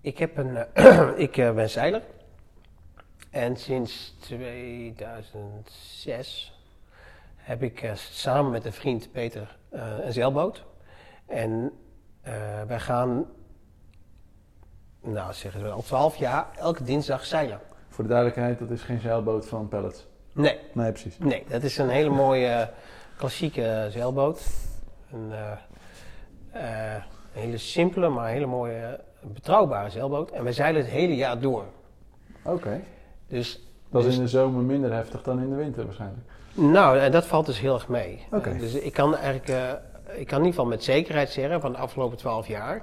ik, heb een, eh, ik eh, ben zeiler. En sinds 2006 heb ik eh, samen met een vriend Peter een zeilboot. En eh, wij gaan, nou zeggen we al 12 jaar, elke dinsdag zeilen. Voor de duidelijkheid, dat is geen zeilboot van pallets. Nee, Nee, precies. Nee, dat is een hele mooie klassieke zeilboot. Een eh, eh, hele simpele, maar hele mooie, eh, betrouwbare zeilboot. En wij zeilen het hele jaar door. Oké. Dus, Dat is dus- in de zomer minder heftig dan in de winter waarschijnlijk. nou, en dat valt dus heel erg mee. Oké. Eh, dus ik kan eigenlijk, eh, ik kan in ieder geval met zekerheid zeggen van de afgelopen twaalf jaar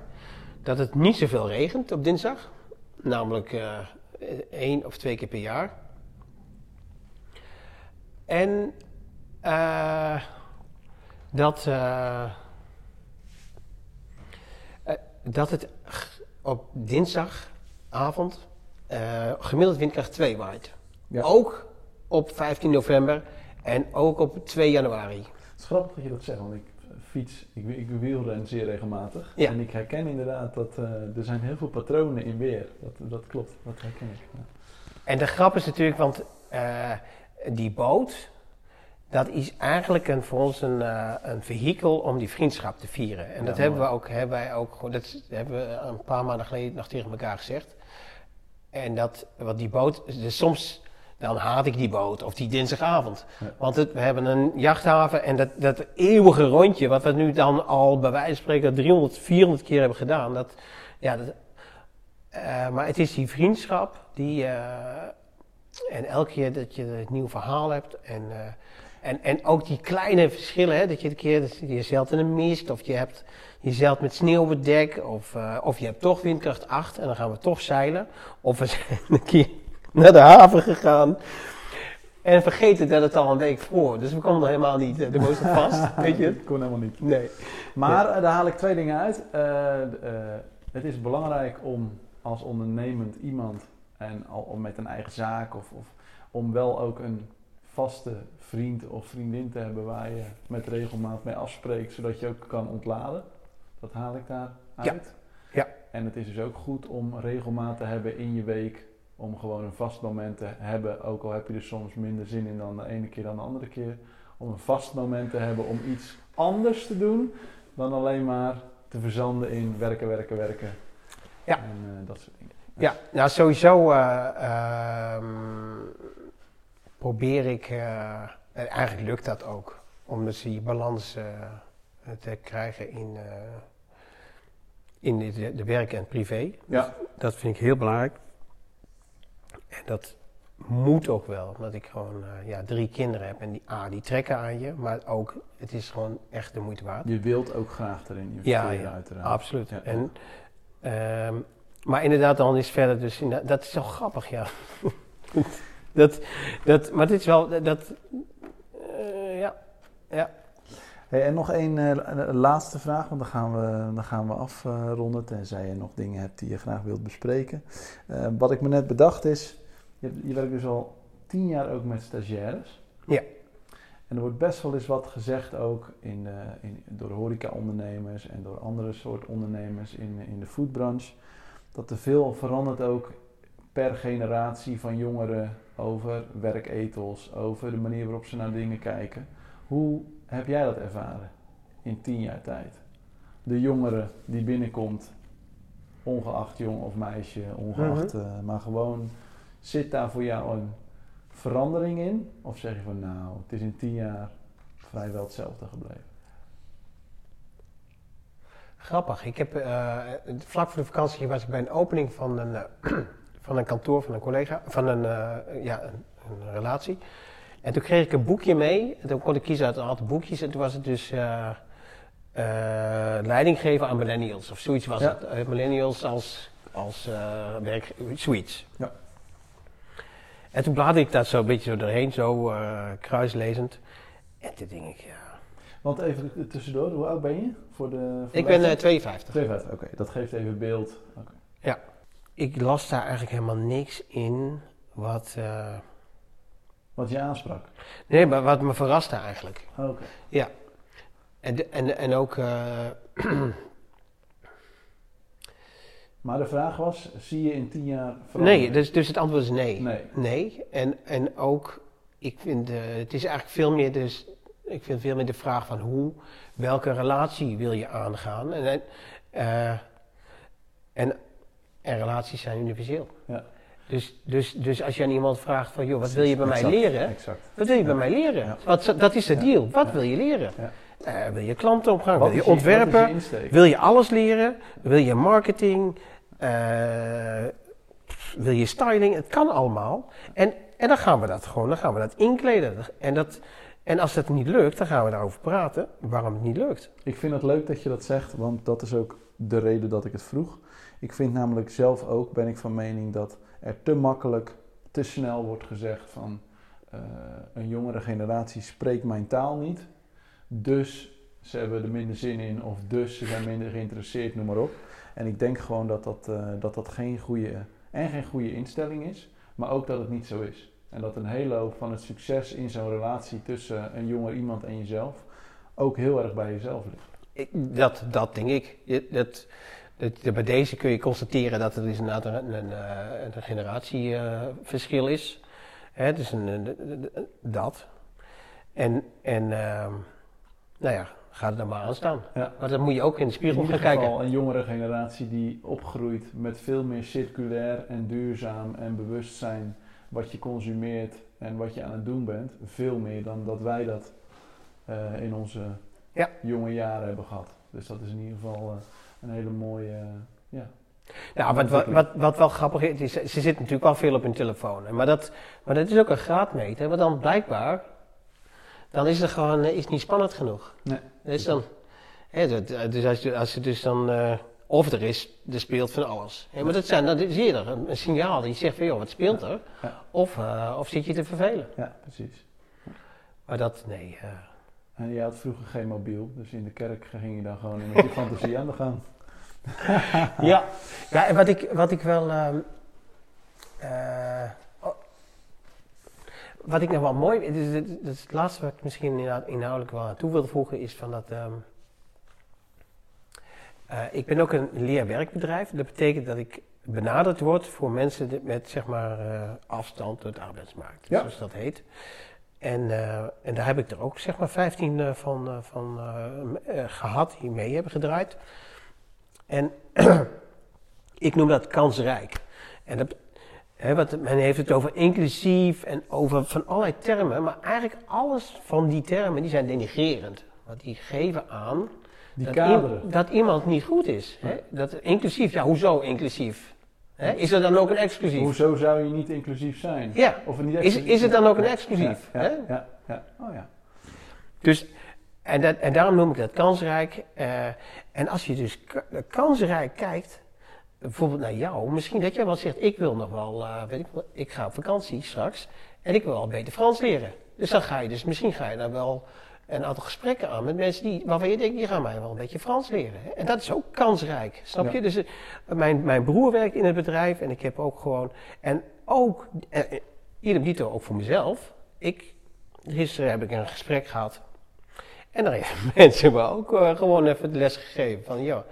dat het niet zoveel regent op dinsdag. Namelijk eh, één of twee keer per jaar. En eh, dat, eh, eh, dat het op dinsdagavond eh, gemiddeld windkracht 2 waait. Ja. Ook op 15 november en ook op 2 januari. Het is grappig dat je dat zegt, want ik fiets, ik, ik wielren zeer regelmatig. Ja. En ik herken inderdaad dat eh, er zijn heel veel patronen in weer. Dat, dat klopt, dat herken ik. Ja. En de grap is natuurlijk, want eh, die boot, dat is eigenlijk een, voor ons een, eh, een vehikel om die vriendschap te vieren. En Ja, dat hebben, we ook, hebben wij ook, dat hebben we een paar maanden geleden nog tegen elkaar gezegd. En dat, wat die boot, dus soms dan haat ik die boot of die dinsdagavond. Ja. Want het, we hebben een jachthaven en dat, dat eeuwige rondje, wat we nu dan al bij wijze van spreken 300, 400 keer hebben gedaan. Dat, ja, dat, eh, maar het is die vriendschap die. eh, en elke keer dat je een nieuw verhaal hebt. En, en, en ook die kleine verschillen. Hè, dat je een keer je zeilt in een mist. Of je, hebt, je zeilt met sneeuw op het dek. Of, eh, of je hebt toch windkracht 8 en dan gaan we toch zeilen. Of we zijn een keer naar de haven gegaan. En vergeten dat het al een week voor. Dus we konden er helemaal niet eh, de zat vast. weet je? Kon helemaal niet. Nee. Maar eh, daar haal ik twee dingen uit. Het is belangrijk om als ondernemend iemand en al om met een eigen zaak of, of om wel ook een vaste vriend of vriendin te hebben waar je met regelmaat mee afspreekt, zodat je ook kan ontladen. Dat haal ik daar uit. Ja. En het is dus ook goed om regelmaat te hebben in je week. Om gewoon een vast moment te hebben. Ook al heb je er soms minder zin in dan de ene keer dan de andere keer. Om een vast moment te hebben om iets anders te doen dan alleen maar te verzanden in werken, werken, werken. Ja. En eh, dat soort dingen. Ja, nou sowieso ehm, probeer ik, eh, en eigenlijk lukt dat ook, om dus die balans eh, te krijgen in, eh, in de, de werk en privé. Ja. Dat vind ik heel belangrijk. En dat moet ook wel, omdat ik gewoon ja, drie kinderen heb en die, A, die trekken aan je, maar ook, het is gewoon echt de moeite waard. Je wilt ook graag erin Ja, investeren ja, uiteraard. Absoluut. Ja. En, ehm, maar inderdaad, dan is verder dus... Dat is zo grappig, ja. dat, dat, maar dit is wel... Dat, eh, ja. ja. Hey, en nog één eh, laatste vraag, want dan gaan we, dan gaan we afronden. tenzij je nog dingen hebt die je graag wilt bespreken. Eh, wat ik me net bedacht is, je, je werkt dus al tien jaar ook met stagiaires. Ja. En er wordt best wel eens wat gezegd ook in de, in, door horeca-ondernemers en door andere soort ondernemers in, in de foodbranche. Dat er veel verandert ook per generatie van jongeren over werkethos, over de manier waarop ze naar dingen kijken. Hoe heb jij dat ervaren in tien jaar tijd? De jongere die binnenkomt, ongeacht jong of meisje, ongeacht, Mhm. eh, maar gewoon zit daar voor jou een verandering in? Of zeg je van nou, het is in tien jaar vrijwel hetzelfde gebleven? Grappig. Ik heb eh, vlak voor de vakantie was ik bij een opening van een, eh, van een kantoor van een collega, van een, eh, ja, een, een relatie. En toen kreeg ik een boekje mee. En toen kon ik kiezen uit een aantal boekjes. En toen was het dus eh, leiding geven aan millennials. Of zoiets was Ja. het. Millennials als, als werk, zoiets. Ja. En toen bladerde ik daar zo een beetje zo doorheen, zo kruislezend. En toen denk ik, ja... Want even tussendoor, hoe oud ben je? Voor de, voor Ik ben leeftijd? 52. 52, oké. Dat geeft even beeld. Oké. Ik las daar eigenlijk helemaal niks in wat... eh, Wat je aansprak. nee, maar wat me verraste eigenlijk. Oké. En, de- en, en ook... eh, Maar de vraag was, zie je in tien jaar nee, dus, dus het antwoord is nee. Nee. Nee. En, en ook, ik vind, het is eigenlijk veel meer dus... Ik vind veel meer de vraag van hoe, welke relatie wil je aangaan? En, en, eh, en, relaties zijn universeel. Ja. Dus, dus, dus als je aan iemand vraagt van, joh, wat wil je bij mij leren? Exact. Wat wil je bij mij leren? Wat, dat is de deal. Wat Ja. wil je leren? Eh, wil je klantenopgang? Wat wil je ontwerpen? Wat je? Wil je alles leren? Wil je marketing? Eh, wil je styling? Het kan allemaal. En, en dan gaan we dat gewoon, dan gaan we dat inkleden. En, dat, en als dat niet lukt, dan gaan we daarover praten waarom het niet lukt. Ik vind het leuk dat je dat zegt, want dat is ook de reden dat ik het vroeg. Ik vind namelijk zelf ook, ben ik van mening dat er te makkelijk, te snel wordt gezegd van eh, een jongere generatie spreekt mijn taal niet. Dus ze hebben er minder zin in of dus ze zijn minder geïnteresseerd, noem maar op. En ik denk gewoon dat dat, eh, dat, dat geen goede en geen goede instelling is, maar ook dat het niet zo is. En dat een hele hoop van het succes in zo'n relatie tussen een jonger iemand en jezelf ook heel erg bij jezelf ligt. Dat, dat denk ik. Dat, bij deze kun je constateren dat er dus inderdaad een, een, eh, een generatieverschil is. Hè, dus een, een- dat. En, en ehm, nou ja, ga er dan maar aan staan. Ja. Maar dan moet je ook in de In spiegel ieder gaan geval kijken. een jongere generatie die opgroeit met veel meer circulair en duurzaam en bewustzijn wat je consumeert en wat je aan het doen bent. Veel meer dan dat wij dat eh, in onze Ja. jonge jaren hebben gehad. Dus dat is in ieder geval eh, een hele mooie, eh, ja. Nou, wat, wat, wat, wat wel grappig is, is, ze zitten natuurlijk wel veel op hun telefoon. hè. Maar dat, maar dat is ook een graadmeter. Want dan blijkbaar, dan is het gewoon eh, is niet spannend genoeg. Nee. Dat is dan, hè, dat, dus als, je, als je dus dan, eh, of er is, er speelt van alles. Hè, maar dat zijn, dan zie je er een, een signaal die zegt van, joh, wat speelt er? Ja. Of, eh, of zit je te vervelen? ja, precies. Maar dat, nee. eh, En je had vroeger geen mobiel, dus in de kerk ging je dan gewoon met je fantasie aan de gang. ja. ja, en wat ik, wat ik wel. ehm, eh, oh, wat ik nog wel mooi. Het is, het is het laatste wat ik misschien inhoud- inhoudelijk wel aan toe wilde voegen, is van dat. ehm, eh, ik ben ook een leerwerkbedrijf. Dat betekent dat ik benaderd word voor mensen met zeg maar eh, afstand tot de arbeidsmarkt, Ja. zoals dat heet. En, eh, en daar heb ik er ook zeg maar 15 eh, van, eh, van eh, eh, gehad die mee hebben gedraaid. En ik noem dat kansrijk. En dat, hè, wat, men heeft het over inclusief en over van allerlei termen, maar eigenlijk alles van die termen die zijn denigrerend. Want die geven aan Die dat, i- dat iemand niet goed is. Hè? Dat, inclusief, ja, hoezo inclusief? Hè? Is er dan ook een exclusief? Hoezo zou je niet inclusief zijn? Ja, Of niet is, exclusief? is het dan ook een exclusief? Ja, hè? ja, ja. Oh ja. Dus, en, dat, en daarom noem ik dat kansrijk. eh, en als je dus ka- kansrijk kijkt, bijvoorbeeld naar jou, misschien dat jij wel zegt, ik wil nog wel, eh, weet ik ik ga op vakantie straks en ik wil wel beter Frans leren. Dus dan ga je dus, misschien ga je daar wel een aantal gesprekken aan met mensen die, waarvan je denkt, die gaan mij wel een beetje Frans leren. hè. En dat is ook kansrijk, snap Ja. je? Dus eh, mijn, mijn broer werkt in het bedrijf en ik heb ook gewoon, en ook, eh, eh, idem dito ook voor mezelf. Ik, gisteren heb ik een gesprek gehad en daar hebben mensen me ook gewoon even de les gegeven van, ja,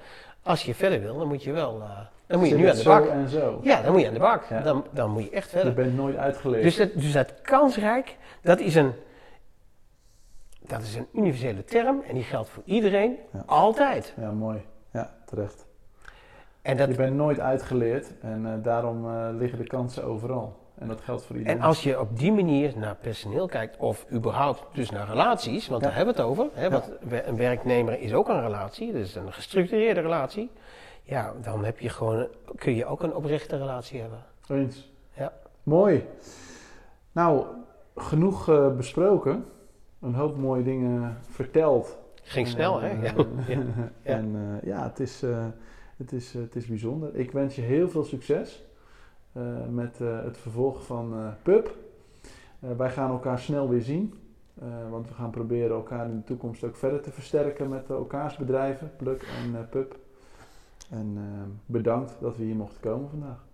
als je verder wil, dan moet je wel, dan moet je Zit nu aan de zo bak. en zo. Ja, dan moet je aan de bak. Ja. Dan, dan moet je echt Je verder. bent nooit uitgeleerd. Dus dat, dus dat kansrijk, dat is een, dat is een universele term en die geldt voor iedereen, Ja. altijd. Ja, mooi. Ja, terecht. En, dat, Je bent nooit uitgeleerd en eh, daarom eh, liggen de kansen overal. En dat geldt voor iedereen. en als je op die manier naar personeel kijkt, of überhaupt dus naar relaties, want Ja. daar hebben we het over. Hè, want een werknemer is ook een relatie, dus een gestructureerde relatie. Ja, dan heb je gewoon, kun je ook een oprechte relatie hebben. Eens. Ja. Mooi. Nou, genoeg eh, besproken. Een hoop mooie dingen verteld. Ging snel, hè? Eh, Ja. En eh, ja, het is, eh, het, is, eh, het is bijzonder. Ik wens je heel veel succes eh, met eh, het vervolg van eh Pub. Eh, wij gaan elkaar snel weer zien. eh, want we gaan proberen elkaar in de toekomst ook verder te versterken met eh, elkaars bedrijven, Pluk en eh, Pub. En eh, bedankt dat we hier mochten komen vandaag.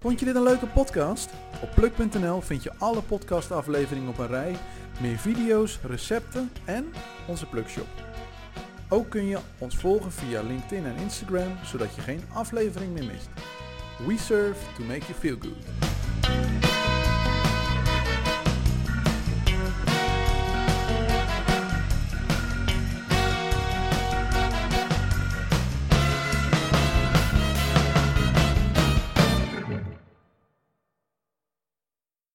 Vond je dit een leuke podcast? Op pluk.nl vind je alle podcastafleveringen op een rij, meer video's, recepten en onze Plukshop. Ook kun je ons volgen via LinkedIn en Instagram, zodat je geen aflevering meer mist. We serve to make you feel good.